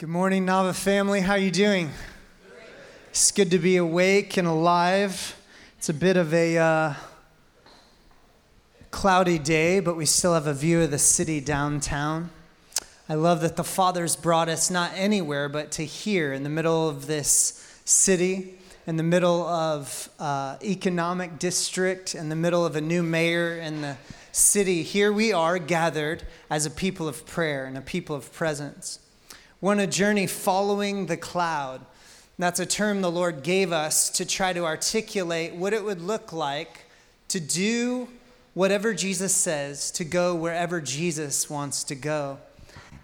Good morning, Navah family. How are you doing? It's good to be awake and alive. It's a bit of a uh, cloudy day, but we still have a view of the city downtown. I love that the Father's brought us not anywhere, but to here in the middle of this city, in the middle of uh, economic district, in the middle of a new mayor in the city. Here we are gathered as a people of prayer and a people of presence. We're on a journey following the cloud. That's a term the Lord gave us to try to articulate what it would look like to do whatever Jesus says, to go wherever Jesus wants to go.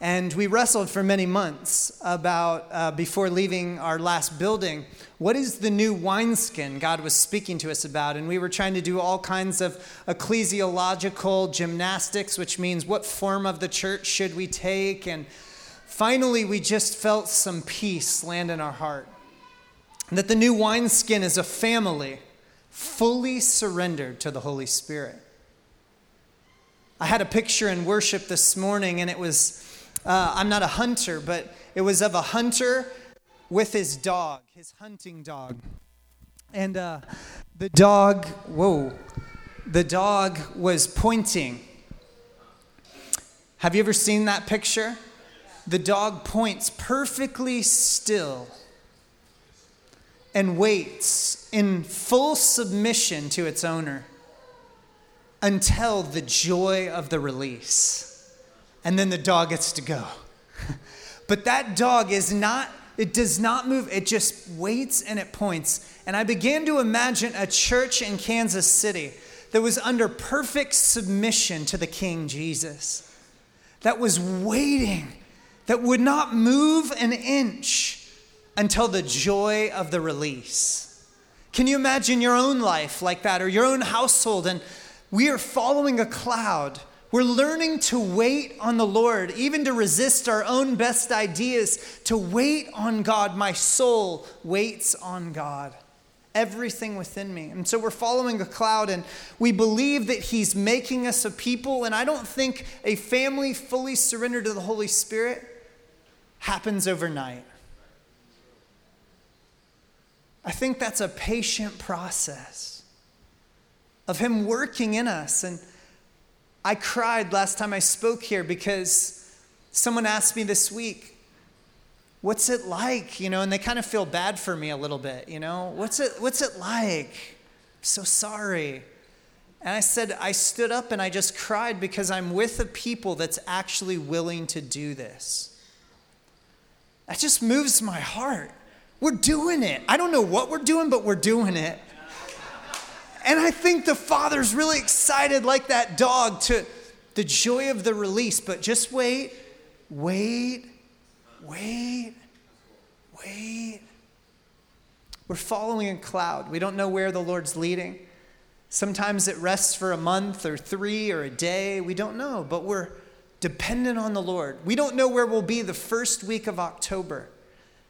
And we wrestled for many months about, uh, before leaving our last building, what is the new wineskin God was speaking to us about? And we were trying to do all kinds of ecclesiological gymnastics, which means what form of the church should we take? And Finally, we just felt some peace land in our heart. That the new wineskin is a family fully surrendered to the Holy Spirit. I had a picture in worship this morning, and it was uh, I'm not a hunter, but it was of a hunter with his dog, his hunting dog. And uh, the dog, whoa, the dog was pointing. Have you ever seen that picture? The dog points perfectly still and waits in full submission to its owner until the joy of the release. And then the dog gets to go. but that dog is not, it does not move, it just waits and it points. And I began to imagine a church in Kansas City that was under perfect submission to the King Jesus, that was waiting that would not move an inch until the joy of the release. Can you imagine your own life like that or your own household? And we are following a cloud. We're learning to wait on the Lord, even to resist our own best ideas, to wait on God. My soul waits on God everything within me. And so we're following a cloud and we believe that He's making us a people. And I don't think a family fully surrendered to the Holy Spirit happens overnight. I think that's a patient process of Him working in us. And I cried last time I spoke here because someone asked me this week, What's it like? You know, and they kind of feel bad for me a little bit, you know? What's it, what's it like? I'm so sorry. And I said, I stood up and I just cried because I'm with a people that's actually willing to do this. That just moves my heart. We're doing it. I don't know what we're doing, but we're doing it. And I think the father's really excited, like that dog, to the joy of the release. But just wait, wait, wait, wait. We're following a cloud. We don't know where the Lord's leading. Sometimes it rests for a month or three or a day. We don't know, but we're dependent on the Lord. We don't know where we'll be the first week of October.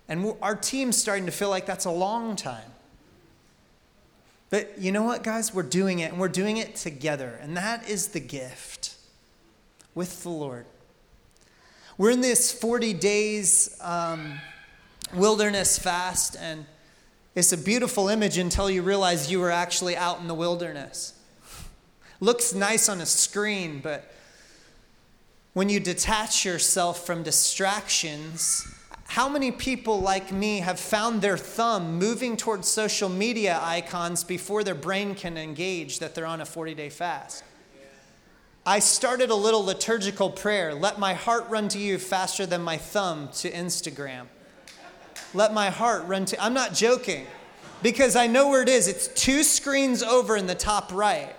And our team's starting to feel like that's a long time. But you know what, guys? We're doing it, and we're doing it together. And that is the gift with the Lord. We're in this 40 days um, wilderness fast, and it's a beautiful image until you realize you were actually out in the wilderness. Looks nice on a screen, but when you detach yourself from distractions, how many people like me have found their thumb moving towards social media icons before their brain can engage that they're on a 40 day fast? I started a little liturgical prayer let my heart run to you faster than my thumb to Instagram. Let my heart run to, I'm not joking because I know where it is. It's two screens over in the top right.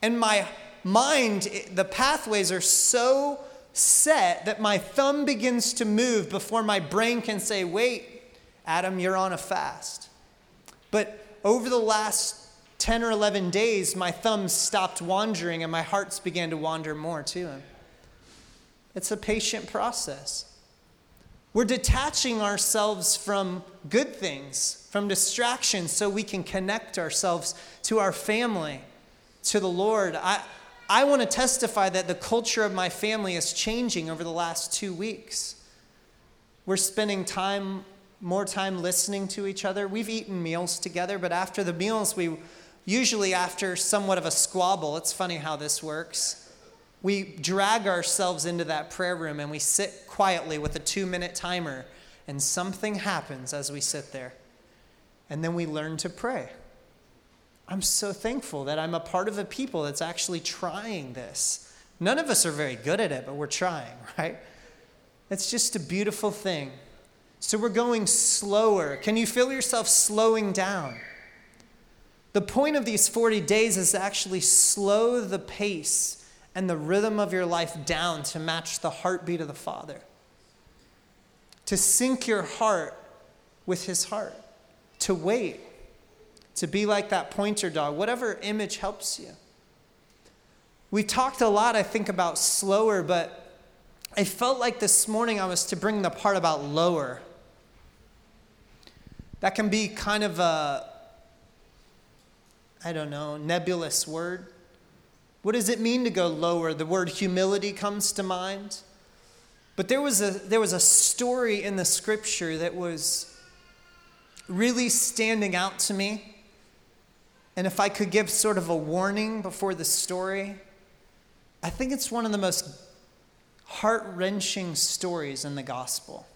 And my mind, the pathways are so set that my thumb begins to move before my brain can say, wait, Adam, you're on a fast. But over the last 10 or 11 days, my thumbs stopped wandering and my hearts began to wander more to him. It's a patient process. We're detaching ourselves from good things, from distractions, so we can connect ourselves to our family, to the Lord. I, I want to testify that the culture of my family is changing over the last two weeks. We're spending time, more time listening to each other. We've eaten meals together, but after the meals, we usually, after somewhat of a squabble, it's funny how this works. We drag ourselves into that prayer room and we sit quietly with a two minute timer, and something happens as we sit there. And then we learn to pray. I'm so thankful that I'm a part of a people that's actually trying this. None of us are very good at it, but we're trying, right? It's just a beautiful thing. So we're going slower. Can you feel yourself slowing down? The point of these 40 days is to actually slow the pace and the rhythm of your life down to match the heartbeat of the Father. To sync your heart with His heart. To wait. To be like that pointer dog, whatever image helps you. We talked a lot, I think, about slower, but I felt like this morning I was to bring the part about lower. That can be kind of a, I don't know, nebulous word. What does it mean to go lower? The word humility comes to mind. But there was a, there was a story in the scripture that was really standing out to me. And if I could give sort of a warning before the story, I think it's one of the most heart wrenching stories in the gospel.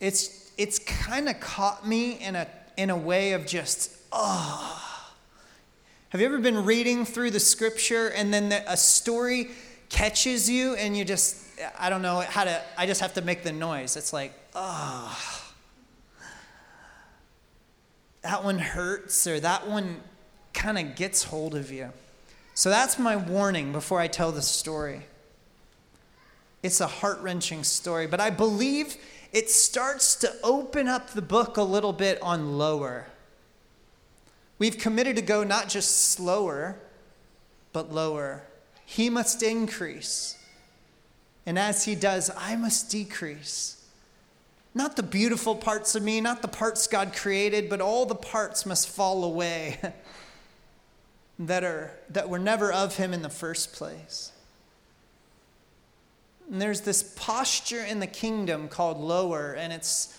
It's, it's kind of caught me in a, in a way of just, oh. Have you ever been reading through the scripture and then the, a story catches you and you just, I don't know how to, I just have to make the noise. It's like, oh. That one hurts or that one kind of gets hold of you. So that's my warning before I tell the story. It's a heart wrenching story, but I believe it starts to open up the book a little bit on lower. We've committed to go not just slower, but lower. He must increase. And as he does, I must decrease. Not the beautiful parts of me, not the parts God created, but all the parts must fall away. that, are, that were never of him in the first place. And there's this posture in the kingdom called lower, and it's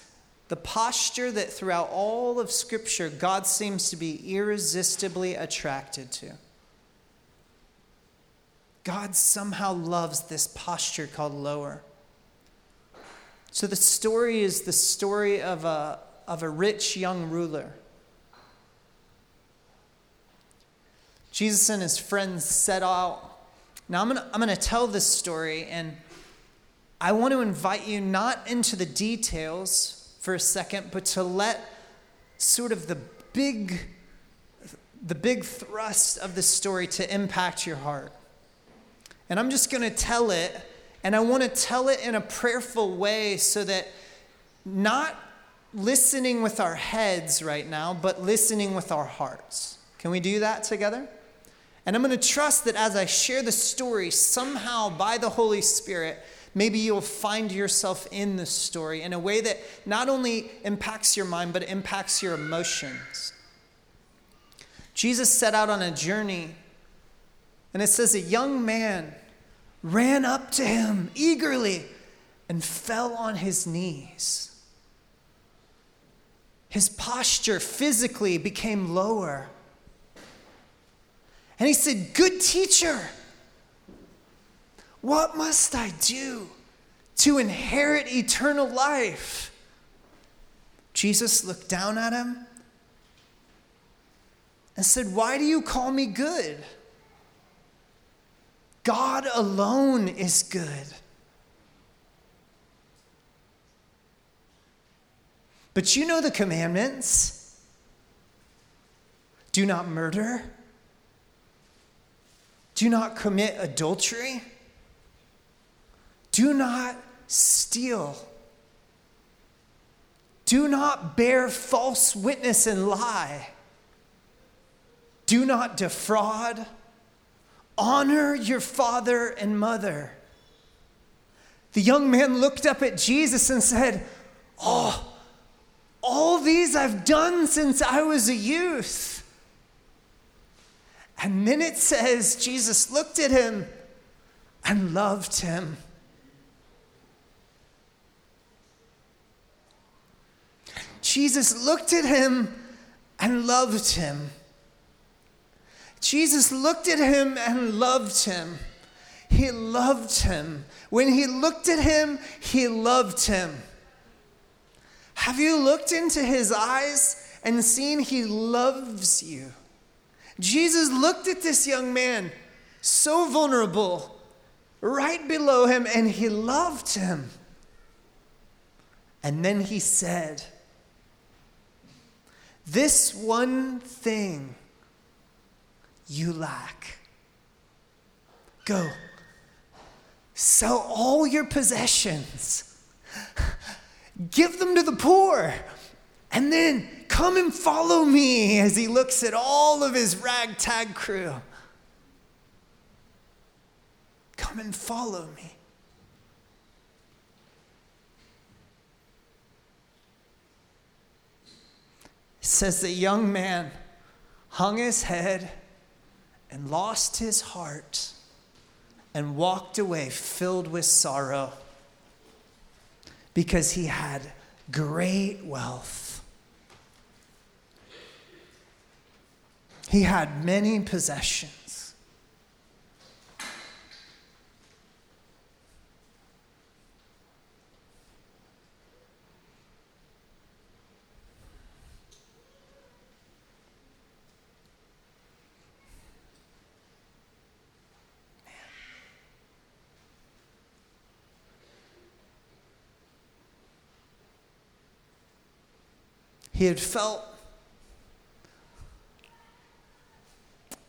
the posture that throughout all of Scripture God seems to be irresistibly attracted to. God somehow loves this posture called lower. So the story is the story of a, of a rich young ruler Jesus and his friends set out. Now, I'm going to I'm going to tell this story, and I want to invite you not into the details for a second, but to let sort of the big, the big thrust of the story to impact your heart. And I'm just going to tell it, and I want to tell it in a prayerful way so that not listening with our heads right now, but listening with our hearts. Can we do that together? And I'm going to trust that as I share the story, somehow by the Holy Spirit, maybe you'll find yourself in the story in a way that not only impacts your mind, but impacts your emotions. Jesus set out on a journey, and it says a young man ran up to him eagerly and fell on his knees. His posture physically became lower. And he said, Good teacher, what must I do to inherit eternal life? Jesus looked down at him and said, Why do you call me good? God alone is good. But you know the commandments do not murder do not commit adultery. Do not steal. Do not bear false witness and lie. Do not defraud. Honor your father and mother. The young man looked up at Jesus and said, Oh, all these I've done since I was a youth. And then it says, Jesus looked at him and loved him. Jesus looked at him and loved him. Jesus looked at him and loved him. He loved him. When he looked at him, he loved him. Have you looked into his eyes and seen he loves you? Jesus looked at this young man, so vulnerable, right below him, and he loved him. And then he said, This one thing you lack. Go, sell all your possessions, give them to the poor, and then come and follow me as he looks at all of his ragtag crew. Come and follow me. It says the young man hung his head and lost his heart and walked away filled with sorrow because he had great wealth. He had many possessions. He had felt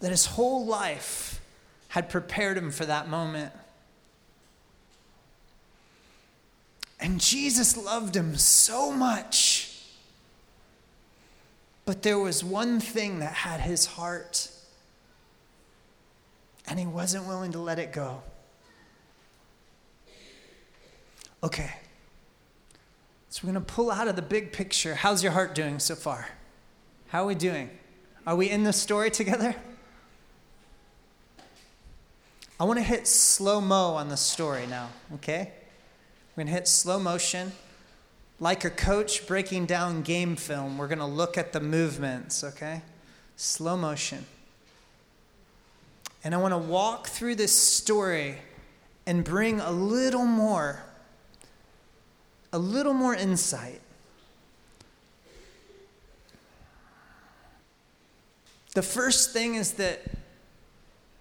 that his whole life had prepared him for that moment. And Jesus loved him so much. But there was one thing that had his heart, and he wasn't willing to let it go. Okay, so we're going to pull out of the big picture. How's your heart doing so far? How are we doing? Are we in the story together? I want to hit slow mo on the story now, okay? We're going to hit slow motion. Like a coach breaking down game film, we're going to look at the movements, okay? Slow motion. And I want to walk through this story and bring a little more a little more insight. The first thing is that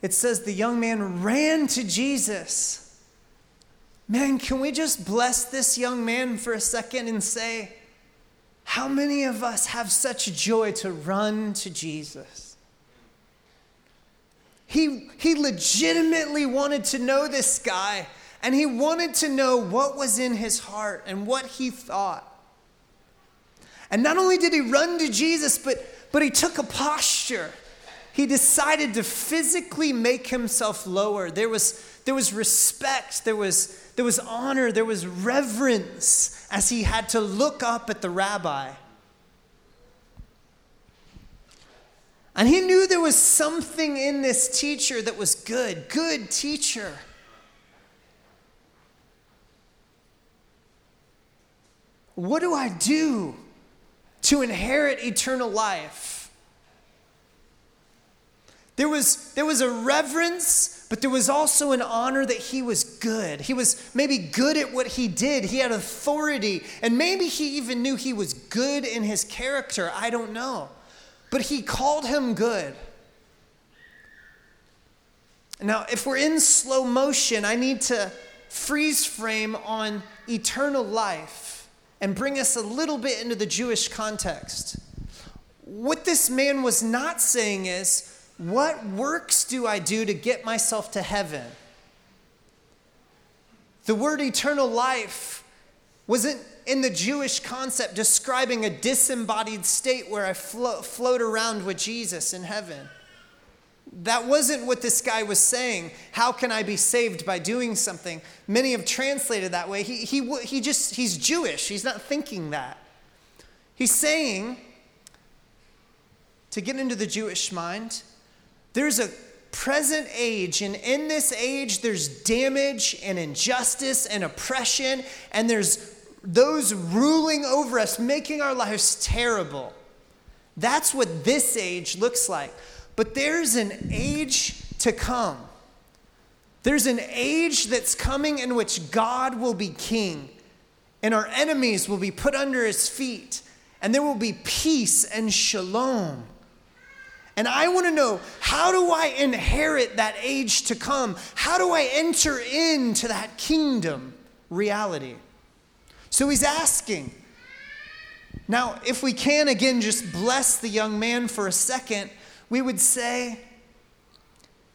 it says the young man ran to Jesus. Man, can we just bless this young man for a second and say, how many of us have such joy to run to Jesus? He, he legitimately wanted to know this guy and he wanted to know what was in his heart and what he thought. And not only did he run to Jesus, but, but he took a posture. He decided to physically make himself lower. There was, there was respect, there was, there was honor, there was reverence as he had to look up at the rabbi. And he knew there was something in this teacher that was good, good teacher. What do I do to inherit eternal life? There was, there was a reverence, but there was also an honor that he was good. He was maybe good at what he did. He had authority, and maybe he even knew he was good in his character. I don't know. But he called him good. Now, if we're in slow motion, I need to freeze frame on eternal life and bring us a little bit into the Jewish context. What this man was not saying is, What works do I do to get myself to heaven? The word eternal life wasn't in the Jewish concept describing a disembodied state where I flo- float around with Jesus in heaven. That wasn't what this guy was saying. How can I be saved by doing something? Many have translated that way. He, he, he just, he's Jewish. He's not thinking that. He's saying, to get into the Jewish mind, there's a present age, and in this age, there's damage and injustice and oppression, and there's those ruling over us, making our lives terrible. That's what this age looks like. But there's an age to come. There's an age that's coming in which God will be king, and our enemies will be put under his feet, and there will be peace and shalom. And I want to know how do I inherit that age to come? How do I enter into that kingdom reality? So he's asking. Now, if we can again just bless the young man for a second, we would say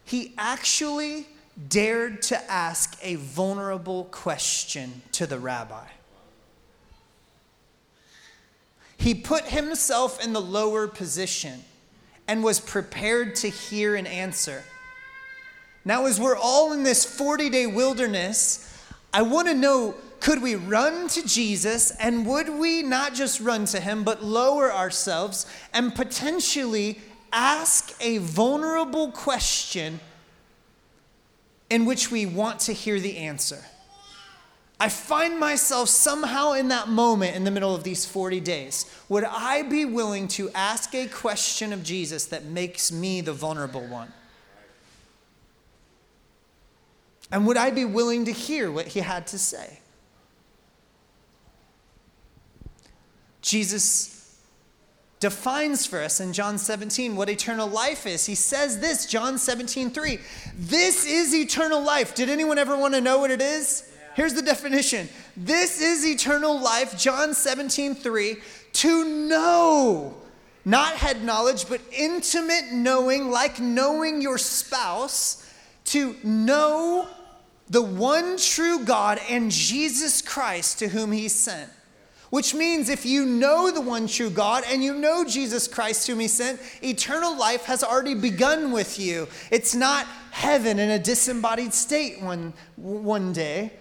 he actually dared to ask a vulnerable question to the rabbi. He put himself in the lower position and was prepared to hear an answer. Now, as we're all in this 40 day wilderness, I want to know could we run to Jesus and would we not just run to him, but lower ourselves and potentially ask a vulnerable question in which we want to hear the answer? I find myself somehow in that moment in the middle of these 40 days. Would I be willing to ask a question of Jesus that makes me the vulnerable one? And would I be willing to hear what he had to say? Jesus defines for us in John 17 what eternal life is. He says this, John 17, 3. This is eternal life. Did anyone ever want to know what it is? Here's the definition this is eternal life, John 17, 3, to know, not head knowledge, but intimate knowing, like knowing your spouse, to know the one true God and Jesus Christ to whom he sent. Which means if you know the one true God and you know Jesus Christ whom he sent, eternal life has already begun with you. It's not heaven in a disembodied state one, one day.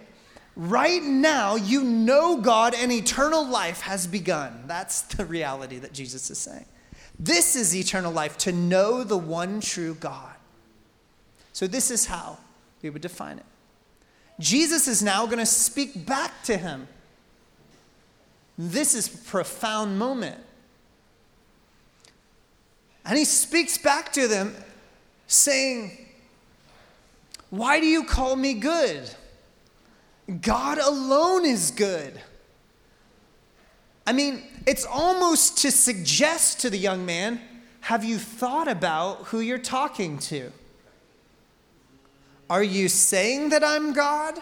Right now, you know God and eternal life has begun. That's the reality that Jesus is saying. This is eternal life, to know the one true God. So, this is how we would define it. Jesus is now going to speak back to him. This is a profound moment. And he speaks back to them saying, Why do you call me good? God alone is good. I mean, it's almost to suggest to the young man have you thought about who you're talking to? Are you saying that I'm God?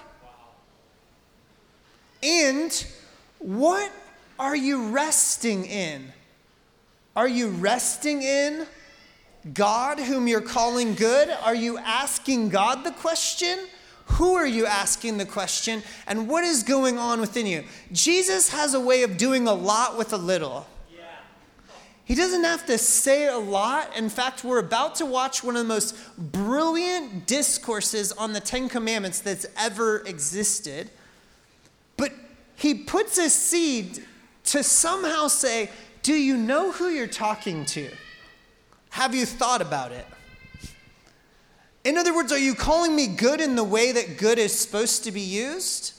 And what are you resting in? Are you resting in God, whom you're calling good? Are you asking God the question? Who are you asking the question? And what is going on within you? Jesus has a way of doing a lot with a little. He doesn't have to say a lot. In fact, we're about to watch one of the most brilliant discourses on the Ten Commandments that's ever existed. But he puts a seed to somehow say, Do you know who you're talking to? Have you thought about it? In other words, are you calling me good in the way that good is supposed to be used?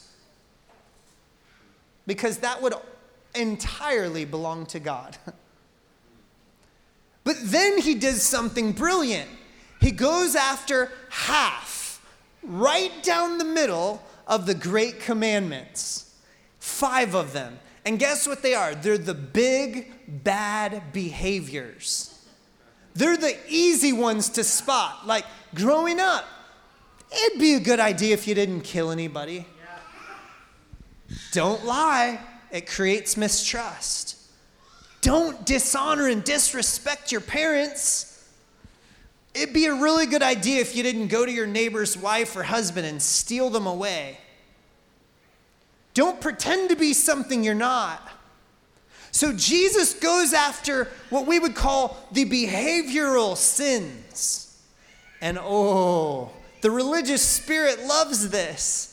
Because that would entirely belong to God. But then he does something brilliant. He goes after half, right down the middle of the great commandments. Five of them. And guess what they are? They're the big, bad behaviors. They're the easy ones to spot. Like growing up, it'd be a good idea if you didn't kill anybody. Don't lie, it creates mistrust. Don't dishonor and disrespect your parents. It'd be a really good idea if you didn't go to your neighbor's wife or husband and steal them away. Don't pretend to be something you're not. So Jesus goes after what we would call the behavioral sins. And oh, the religious spirit loves this.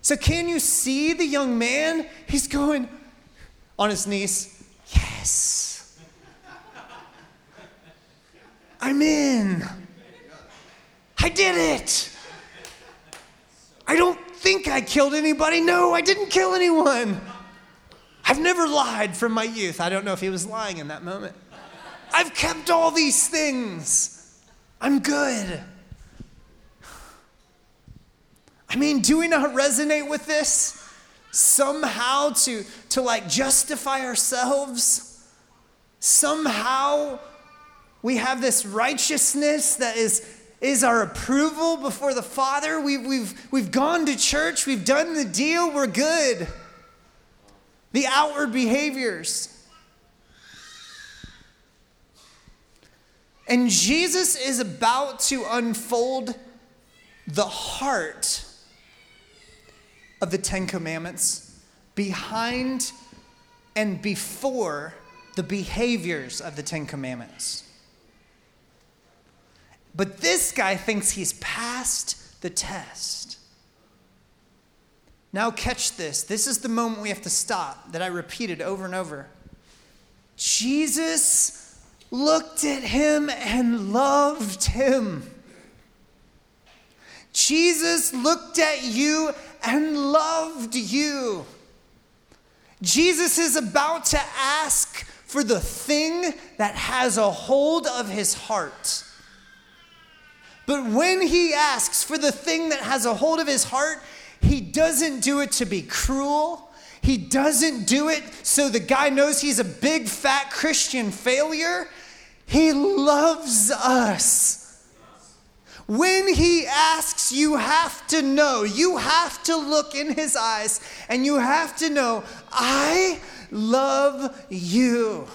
So, can you see the young man? He's going on his knees, Yes, I'm in. I did it. I don't think I killed anybody. No, I didn't kill anyone. I've never lied from my youth. I don't know if he was lying in that moment. I've kept all these things. I'm good. I mean, do we not resonate with this? Somehow to, to like justify ourselves? Somehow we have this righteousness that is, is our approval before the Father. We've, we've, we've gone to church, we've done the deal, we're good. The outward behaviors. And Jesus is about to unfold the heart of the Ten Commandments behind and before the behaviors of the Ten Commandments. But this guy thinks he's passed the test. Now, catch this. This is the moment we have to stop that I repeated over and over. Jesus looked at him and loved him. Jesus looked at you and loved you. Jesus is about to ask for the thing that has a hold of his heart. But when he asks for the thing that has a hold of his heart, he doesn't do it to be cruel. He doesn't do it so the guy knows he's a big fat Christian failure. He loves us. When he asks, you have to know, you have to look in his eyes, and you have to know, I love you.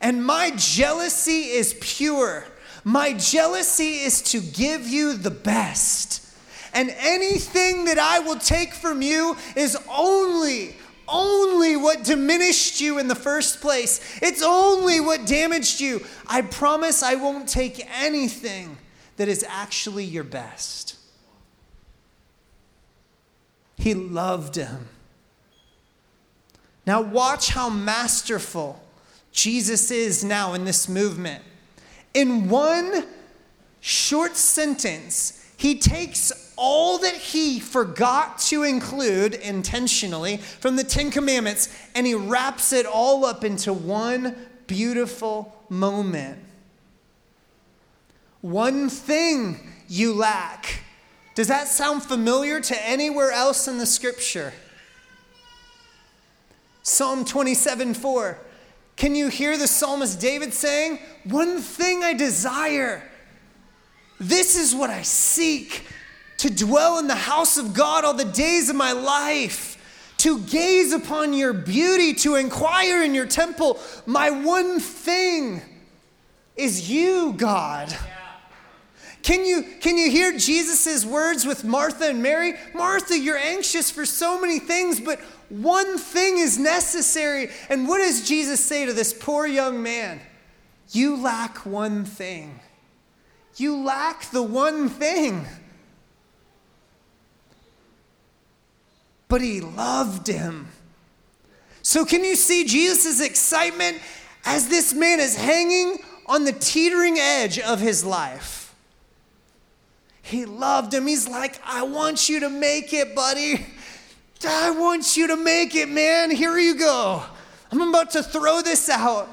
And my jealousy is pure. My jealousy is to give you the best. And anything that I will take from you is only only what diminished you in the first place. It's only what damaged you. I promise I won't take anything that is actually your best. He loved him. Now, watch how masterful Jesus is now in this movement. In one short sentence, he takes all that he forgot to include intentionally from the Ten Commandments, and he wraps it all up into one beautiful moment. One thing you lack. Does that sound familiar to anywhere else in the scripture? Psalm 27 4. Can you hear the psalmist David saying, One thing I desire, this is what I seek to dwell in the house of God all the days of my life, to gaze upon your beauty, to inquire in your temple. My one thing is you, God. Can you, can you hear Jesus' words with Martha and Mary? Martha, you're anxious for so many things, but one thing is necessary. And what does Jesus say to this poor young man? You lack one thing. You lack the one thing. but he loved him. So, can you see Jesus' excitement as this man is hanging on the teetering edge of his life? He loved him. He's like, I want you to make it, buddy. I want you to make it, man. Here you go. I'm about to throw this out.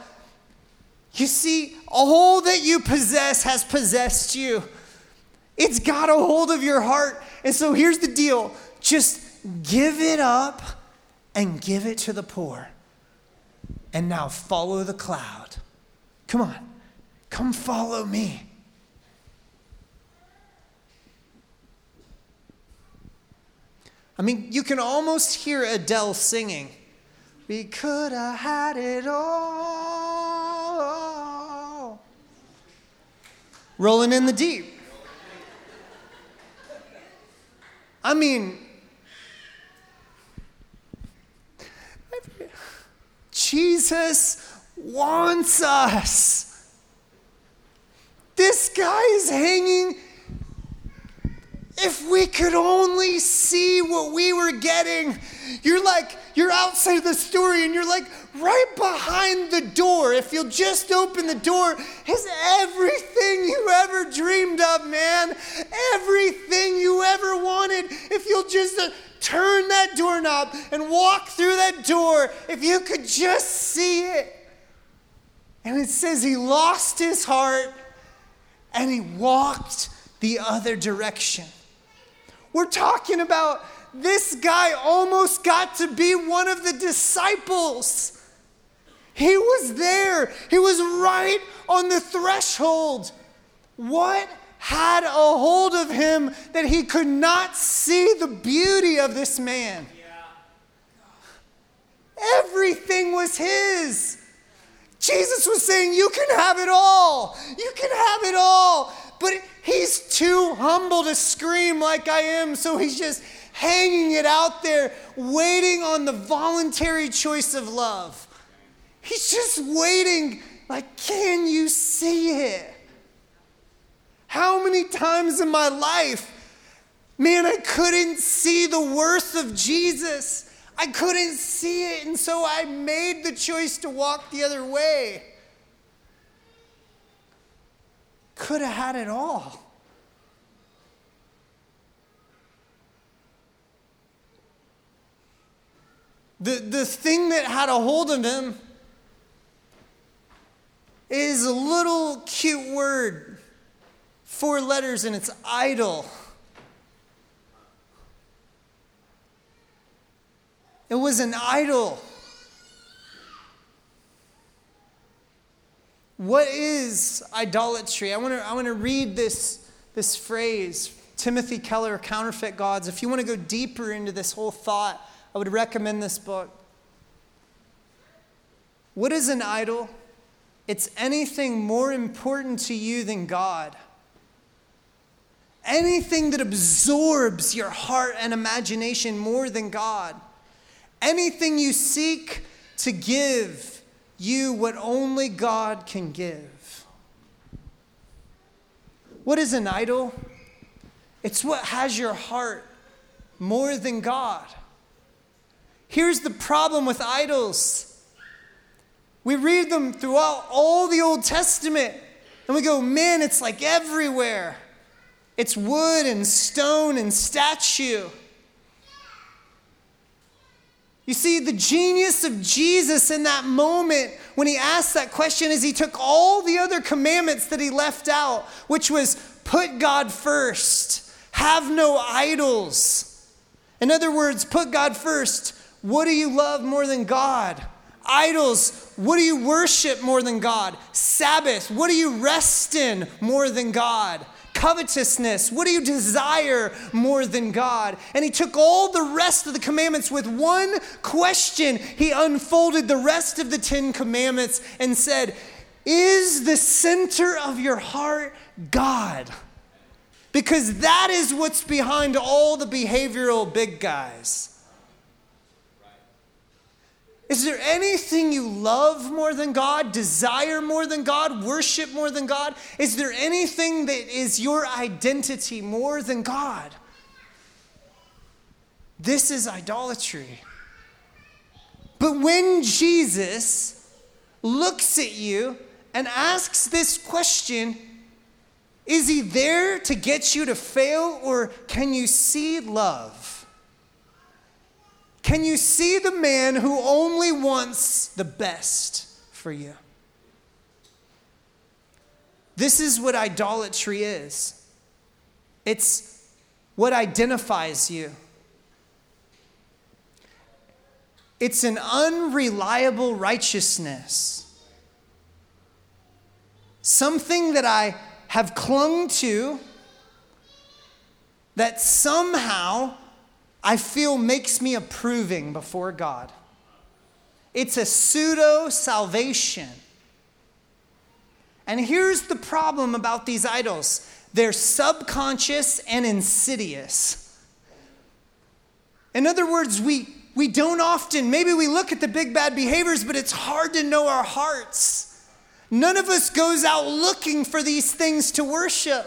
You see, all that you possess has possessed you. It's got a hold of your heart. And so here's the deal just Give it up and give it to the poor. And now follow the cloud. Come on, come follow me. I mean, you can almost hear Adele singing. We could have had it all. Rolling in the deep. I mean, Jesus wants us. This guy is hanging. If we could only see what we were getting, you're like, you're outside of the story and you're like, right behind the door. If you'll just open the door, is everything you ever dreamed of, man. Everything you ever wanted. If you'll just uh, turn that doorknob and walk through that door, if you could just see it. And it says he lost his heart and he walked the other direction. We're talking about this guy almost got to be one of the disciples. He was there, he was right on the threshold. What had a hold of him that he could not see the beauty of this man? Everything was his. Jesus was saying, You can have it all. You can have it all. But he's too humble to scream like I am, so he's just hanging it out there, waiting on the voluntary choice of love. He's just waiting, like, Can you see it? How many times in my life, man, I couldn't see the worth of Jesus. I couldn't see it, and so I made the choice to walk the other way. Could have had it all. The, the thing that had a hold of him is a little cute word, four letters, and it's idol. It was an idol. What is idolatry? I want to I want to read this, this phrase, Timothy Keller, Counterfeit Gods. If you want to go deeper into this whole thought, I would recommend this book. What is an idol? It's anything more important to you than God. Anything that absorbs your heart and imagination more than God. Anything you seek to give you what only God can give. What is an idol? It's what has your heart more than God. Here's the problem with idols we read them throughout all the Old Testament, and we go, man, it's like everywhere. It's wood and stone and statue. You see, the genius of Jesus in that moment when he asked that question is he took all the other commandments that he left out, which was put God first, have no idols. In other words, put God first, what do you love more than God? Idols, what do you worship more than God? Sabbath, what do you rest in more than God? Covetousness, what do you desire more than God? And he took all the rest of the commandments with one question. He unfolded the rest of the Ten Commandments and said, Is the center of your heart God? Because that is what's behind all the behavioral big guys. Is there anything you love more than God, desire more than God, worship more than God? Is there anything that is your identity more than God? This is idolatry. But when Jesus looks at you and asks this question, is he there to get you to fail or can you see love? Can you see the man who only wants the best for you? This is what idolatry is it's what identifies you. It's an unreliable righteousness. Something that I have clung to that somehow I feel makes me approving before God. It's a pseudo salvation. And here's the problem about these idols they're subconscious and insidious. In other words, we, we don't often, maybe we look at the big bad behaviors, but it's hard to know our hearts. None of us goes out looking for these things to worship.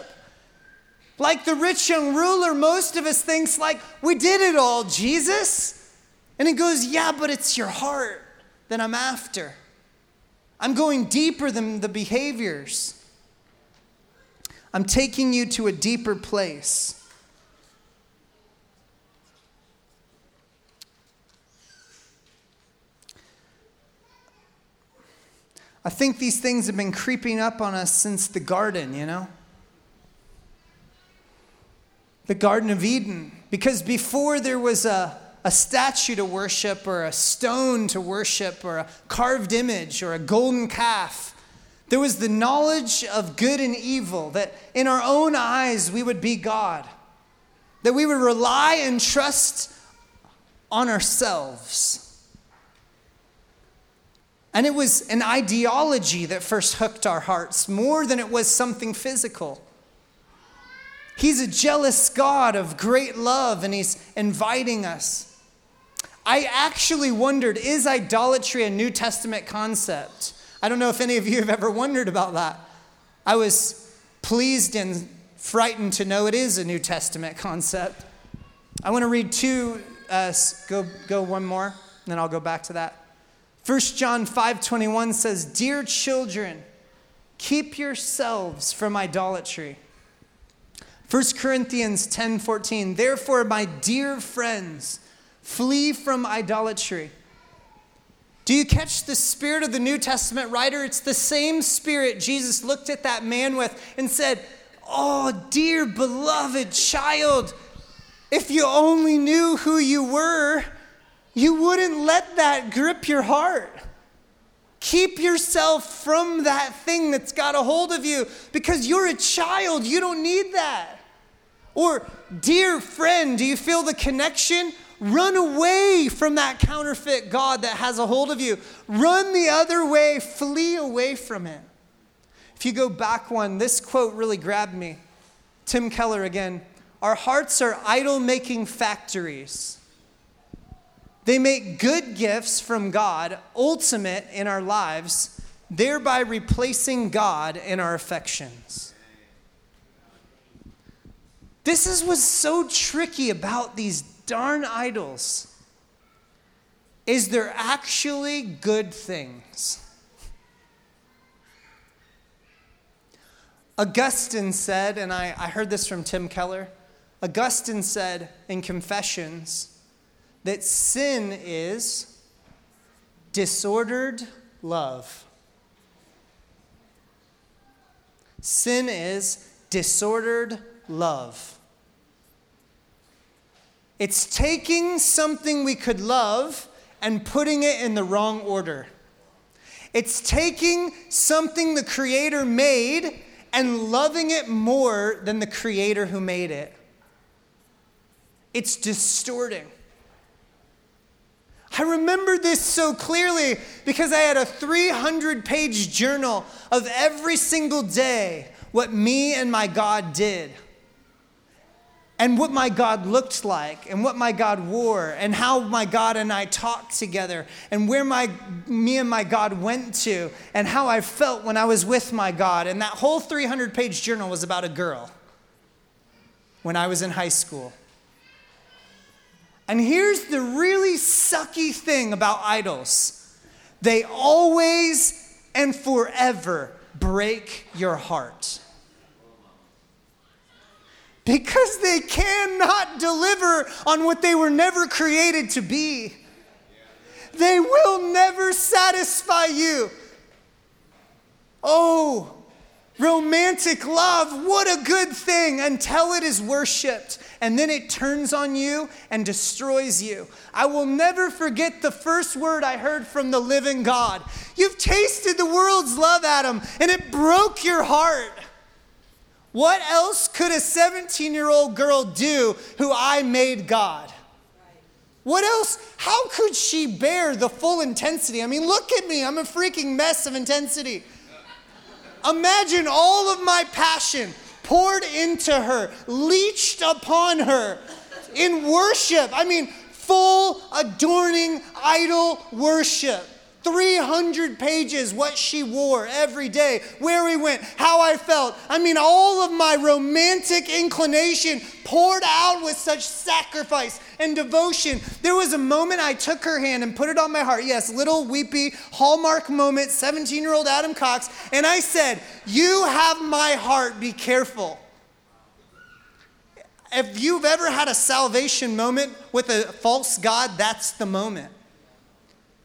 Like the rich young ruler, most of us thinks like, we did it all, Jesus. And he goes, yeah, but it's your heart that I'm after. I'm going deeper than the behaviors. I'm taking you to a deeper place. I think these things have been creeping up on us since the garden, you know? The Garden of Eden. Because before there was a, a statue to worship, or a stone to worship, or a carved image, or a golden calf, there was the knowledge of good and evil, that in our own eyes we would be God, that we would rely and trust on ourselves. And it was an ideology that first hooked our hearts more than it was something physical. He's a jealous God of great love, and He's inviting us. I actually wondered is idolatry a New Testament concept? I don't know if any of you have ever wondered about that. I was pleased and frightened to know it is a New Testament concept. I want to read two, uh, go, go one more, and then I'll go back to that. 1 John 5:21 says, "Dear children, keep yourselves from idolatry." 1 Corinthians 10:14, "Therefore, my dear friends, flee from idolatry." Do you catch the spirit of the New Testament writer? It's the same spirit Jesus looked at that man with and said, Oh, dear beloved child, if you only knew who you were, you wouldn't let that grip your heart. Keep yourself from that thing that's got a hold of you because you're a child. You don't need that. Or, dear friend, do you feel the connection? Run away from that counterfeit God that has a hold of you. Run the other way, flee away from it. If you go back one, this quote really grabbed me. Tim Keller again. Our hearts are idol making factories. They make good gifts from God, ultimate in our lives, thereby replacing God in our affections. This is what's so tricky about these darn idols is they're actually good things. Augustine said, and I, I heard this from Tim Keller, Augustine said in Confessions, that sin is disordered love. Sin is disordered love. It's taking something we could love and putting it in the wrong order. It's taking something the Creator made and loving it more than the Creator who made it. It's distorting. I remember this so clearly because I had a 300 page journal of every single day what me and my God did. And what my God looked like, and what my God wore, and how my God and I talked together, and where my, me and my God went to, and how I felt when I was with my God. And that whole 300 page journal was about a girl when I was in high school. And here's the really sucky thing about idols they always and forever break your heart. Because they cannot deliver on what they were never created to be. They will never satisfy you. Oh, romantic love, what a good thing until it is worshiped and then it turns on you and destroys you. I will never forget the first word I heard from the living God. You've tasted the world's love, Adam, and it broke your heart. What else could a 17 year old girl do who I made God? What else? How could she bear the full intensity? I mean, look at me. I'm a freaking mess of intensity. Imagine all of my passion, poured into her, leached upon her in worship. I mean, full, adorning, idol worship. 300 pages, what she wore every day, where we went, how I felt. I mean, all of my romantic inclination poured out with such sacrifice and devotion. There was a moment I took her hand and put it on my heart. Yes, little weepy hallmark moment, 17 year old Adam Cox. And I said, You have my heart, be careful. If you've ever had a salvation moment with a false God, that's the moment.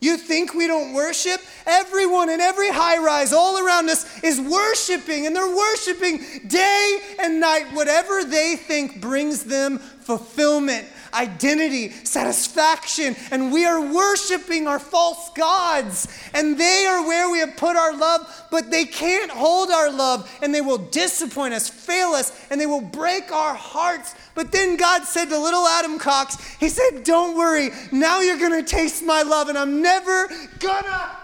You think we don't worship? Everyone in every high rise all around us is worshiping, and they're worshiping day and night, whatever they think brings them fulfillment identity, satisfaction, and we are worshiping our false gods. And they are where we have put our love, but they can't hold our love, and they will disappoint us, fail us, and they will break our hearts. But then God said to little Adam Cox, He said, Don't worry, now you're gonna taste my love, and I'm never gonna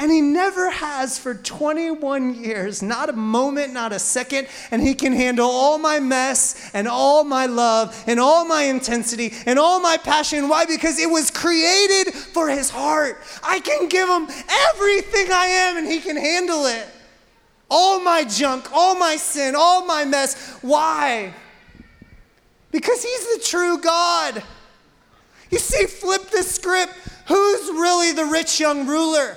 and he never has for 21 years, not a moment, not a second. And he can handle all my mess and all my love and all my intensity and all my passion. Why? Because it was created for his heart. I can give him everything I am and he can handle it. All my junk, all my sin, all my mess. Why? Because he's the true God. You see, flip the script. Who's really the rich young ruler?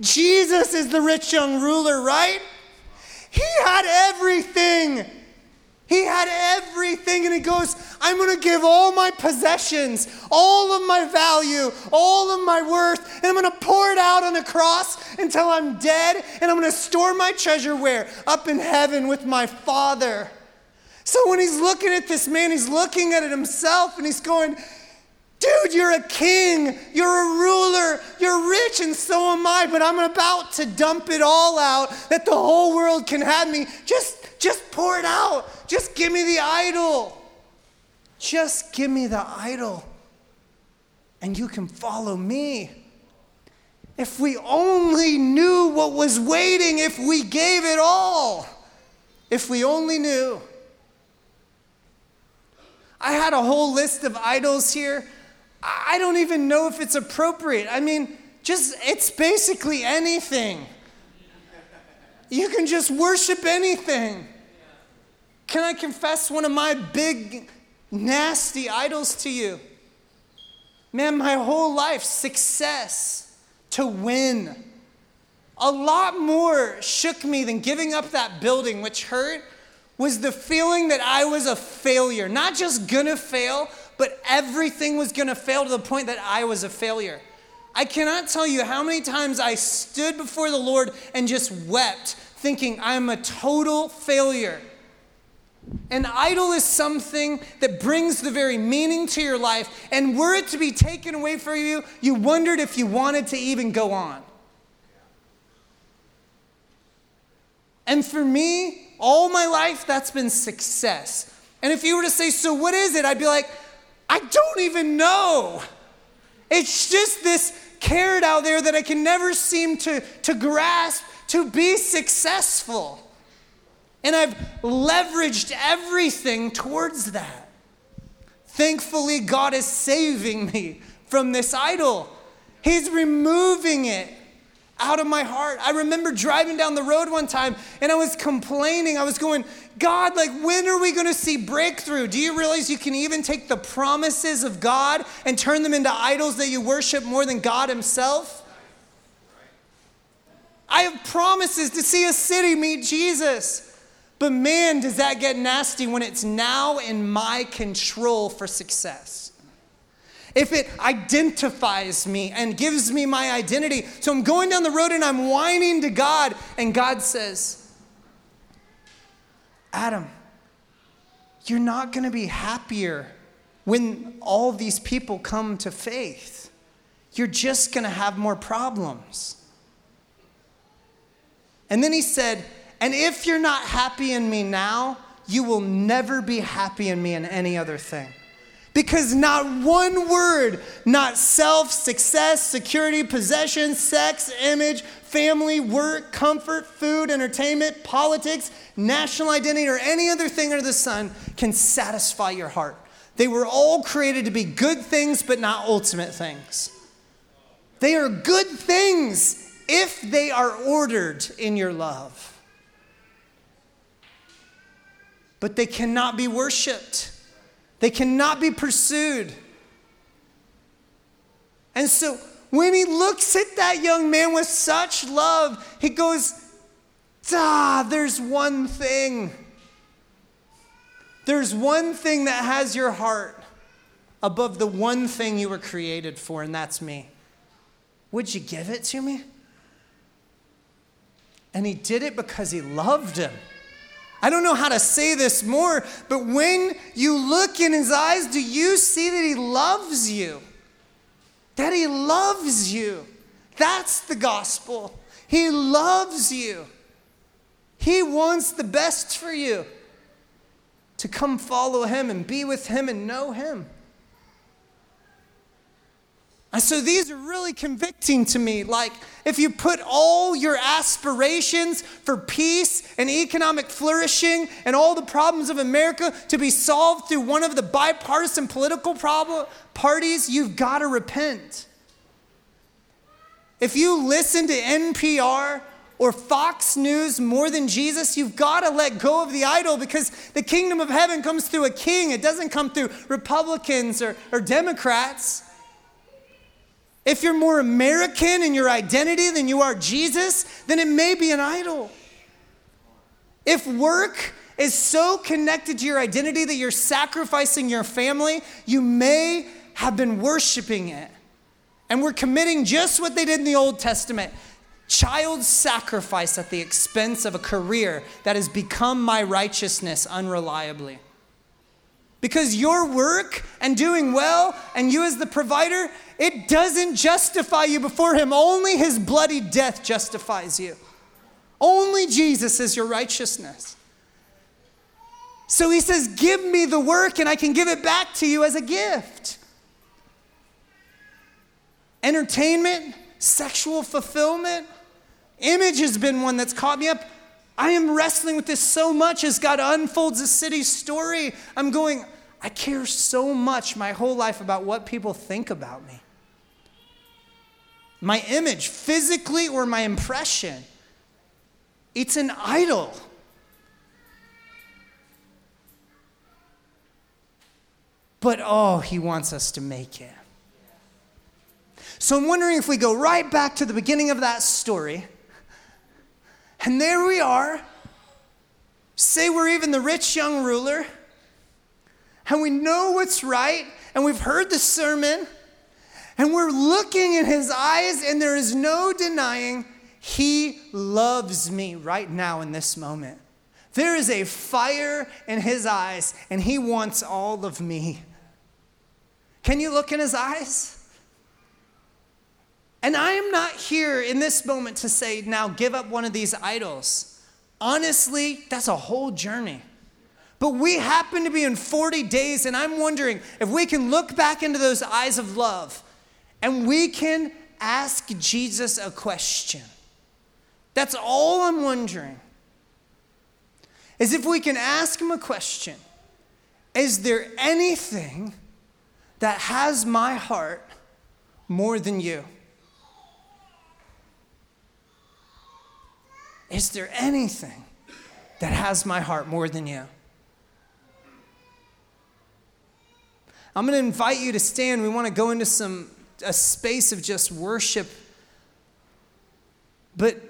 Jesus is the rich young ruler, right? He had everything. He had everything, and he goes, I'm going to give all my possessions, all of my value, all of my worth, and I'm going to pour it out on a cross until I'm dead, and I'm going to store my treasure where? Up in heaven with my Father. So when he's looking at this man, he's looking at it himself, and he's going, Dude, you're a king, you're a ruler, you're rich, and so am I, but I'm about to dump it all out that the whole world can have me. Just, just pour it out. Just give me the idol. Just give me the idol, and you can follow me. If we only knew what was waiting, if we gave it all, if we only knew. I had a whole list of idols here. I don't even know if it's appropriate. I mean, just it's basically anything. You can just worship anything. Can I confess one of my big, nasty idols to you? Man, my whole life, success, to win. A lot more shook me than giving up that building, which hurt, was the feeling that I was a failure. Not just gonna fail, but everything was going to fail to the point that I was a failure. I cannot tell you how many times I stood before the Lord and just wept, thinking I'm a total failure. An idol is something that brings the very meaning to your life, and were it to be taken away from you, you wondered if you wanted to even go on. And for me, all my life, that's been success. And if you were to say, So what is it? I'd be like, I don't even know. It's just this carrot out there that I can never seem to, to grasp to be successful. And I've leveraged everything towards that. Thankfully, God is saving me from this idol. He's removing it out of my heart. I remember driving down the road one time and I was complaining. I was going, God, like, when are we going to see breakthrough? Do you realize you can even take the promises of God and turn them into idols that you worship more than God Himself? I have promises to see a city meet Jesus. But man, does that get nasty when it's now in my control for success if it identifies me and gives me my identity. So I'm going down the road and I'm whining to God, and God says, Adam, you're not going to be happier when all these people come to faith. You're just going to have more problems. And then he said, And if you're not happy in me now, you will never be happy in me in any other thing. Because not one word, not self, success, security, possession, sex, image, family, work, comfort, food, entertainment, politics, national identity, or any other thing under the sun can satisfy your heart. They were all created to be good things, but not ultimate things. They are good things if they are ordered in your love. But they cannot be worshiped they cannot be pursued. And so when he looks at that young man with such love, he goes, Ah, there's one thing. There's one thing that has your heart. above the one thing you were created for, and that's me. Would you give it to me? And he did it because he loved him. I don't know how to say this more, but when you look in his eyes, do you see that he loves you? That he loves you. That's the gospel. He loves you. He wants the best for you to come follow him and be with him and know him. And so these are really convicting to me. Like, if you put all your aspirations for peace and economic flourishing and all the problems of America to be solved through one of the bipartisan political problem, parties, you've got to repent. If you listen to NPR or Fox News more than Jesus, you've got to let go of the idol because the kingdom of heaven comes through a king. It doesn't come through Republicans or, or Democrats. If you're more American in your identity than you are Jesus, then it may be an idol. If work is so connected to your identity that you're sacrificing your family, you may have been worshiping it. And we're committing just what they did in the Old Testament child sacrifice at the expense of a career that has become my righteousness unreliably. Because your work and doing well, and you as the provider, it doesn't justify you before Him. Only His bloody death justifies you. Only Jesus is your righteousness. So He says, Give me the work, and I can give it back to you as a gift. Entertainment, sexual fulfillment, image has been one that's caught me up. I am wrestling with this so much as God unfolds the city's story. I'm going, I care so much my whole life about what people think about me. My image, physically or my impression, it's an idol. But oh, he wants us to make it. So I'm wondering if we go right back to the beginning of that story and there we are. Say we're even the rich young ruler, and we know what's right, and we've heard the sermon, and we're looking in his eyes, and there is no denying he loves me right now in this moment. There is a fire in his eyes, and he wants all of me. Can you look in his eyes? And I am not here in this moment to say, now give up one of these idols. Honestly, that's a whole journey. But we happen to be in 40 days, and I'm wondering if we can look back into those eyes of love and we can ask Jesus a question. That's all I'm wondering. Is if we can ask him a question Is there anything that has my heart more than you? Is there anything that has my heart more than you? I'm going to invite you to stand. We want to go into some a space of just worship. But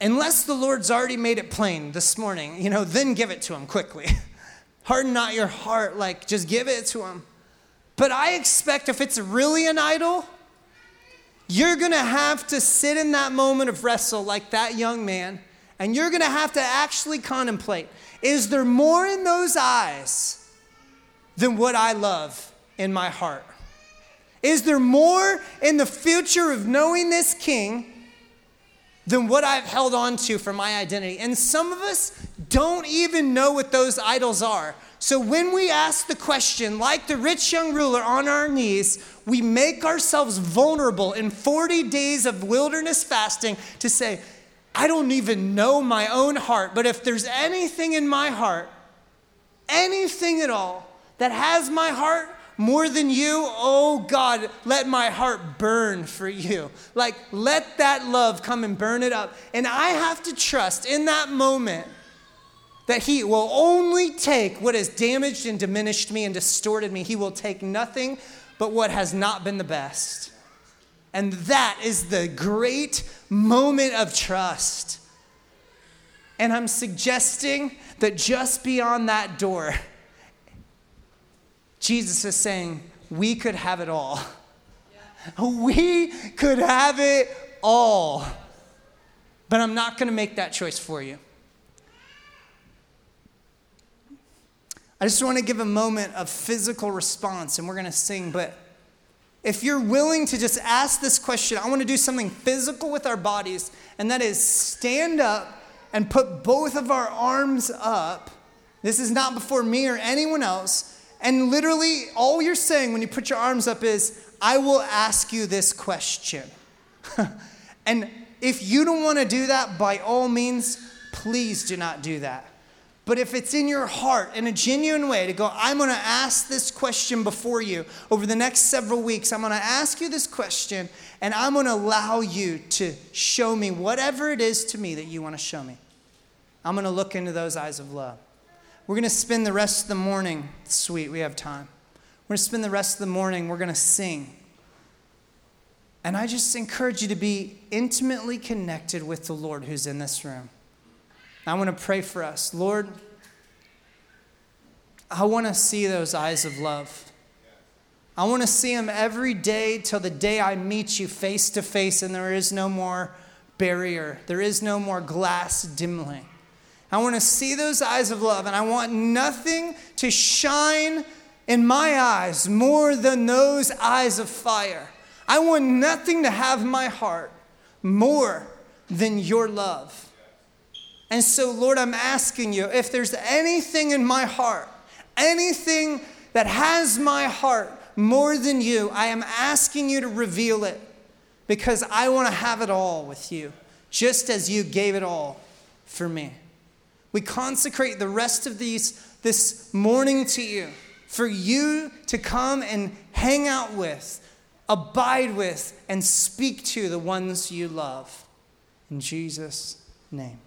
unless the Lord's already made it plain this morning, you know, then give it to him quickly. Harden not your heart, like just give it to him. But I expect if it's really an idol, you're going to have to sit in that moment of wrestle like that young man, and you're going to have to actually contemplate is there more in those eyes than what I love in my heart? Is there more in the future of knowing this king than what I've held on to for my identity? And some of us don't even know what those idols are. So when we ask the question, like the rich young ruler on our knees, we make ourselves vulnerable in 40 days of wilderness fasting to say, I don't even know my own heart, but if there's anything in my heart, anything at all that has my heart more than you, oh God, let my heart burn for you. Like, let that love come and burn it up. And I have to trust in that moment that He will only take what has damaged and diminished me and distorted me. He will take nothing but what has not been the best. And that is the great moment of trust. And I'm suggesting that just beyond that door Jesus is saying, we could have it all. We could have it all. But I'm not going to make that choice for you. I just want to give a moment of physical response and we're going to sing. But if you're willing to just ask this question, I want to do something physical with our bodies, and that is stand up and put both of our arms up. This is not before me or anyone else. And literally, all you're saying when you put your arms up is, I will ask you this question. and if you don't want to do that, by all means, please do not do that. But if it's in your heart in a genuine way to go, I'm going to ask this question before you over the next several weeks, I'm going to ask you this question and I'm going to allow you to show me whatever it is to me that you want to show me. I'm going to look into those eyes of love. We're going to spend the rest of the morning, sweet, we have time. We're going to spend the rest of the morning, we're going to sing. And I just encourage you to be intimately connected with the Lord who's in this room. I want to pray for us. Lord, I want to see those eyes of love. I want to see them every day till the day I meet you face to face and there is no more barrier, there is no more glass dimming. I want to see those eyes of love, and I want nothing to shine in my eyes more than those eyes of fire. I want nothing to have my heart more than your love. And so, Lord, I'm asking you if there's anything in my heart, anything that has my heart more than you, I am asking you to reveal it because I want to have it all with you, just as you gave it all for me. We consecrate the rest of these this morning to you for you to come and hang out with, abide with, and speak to the ones you love. In Jesus' name.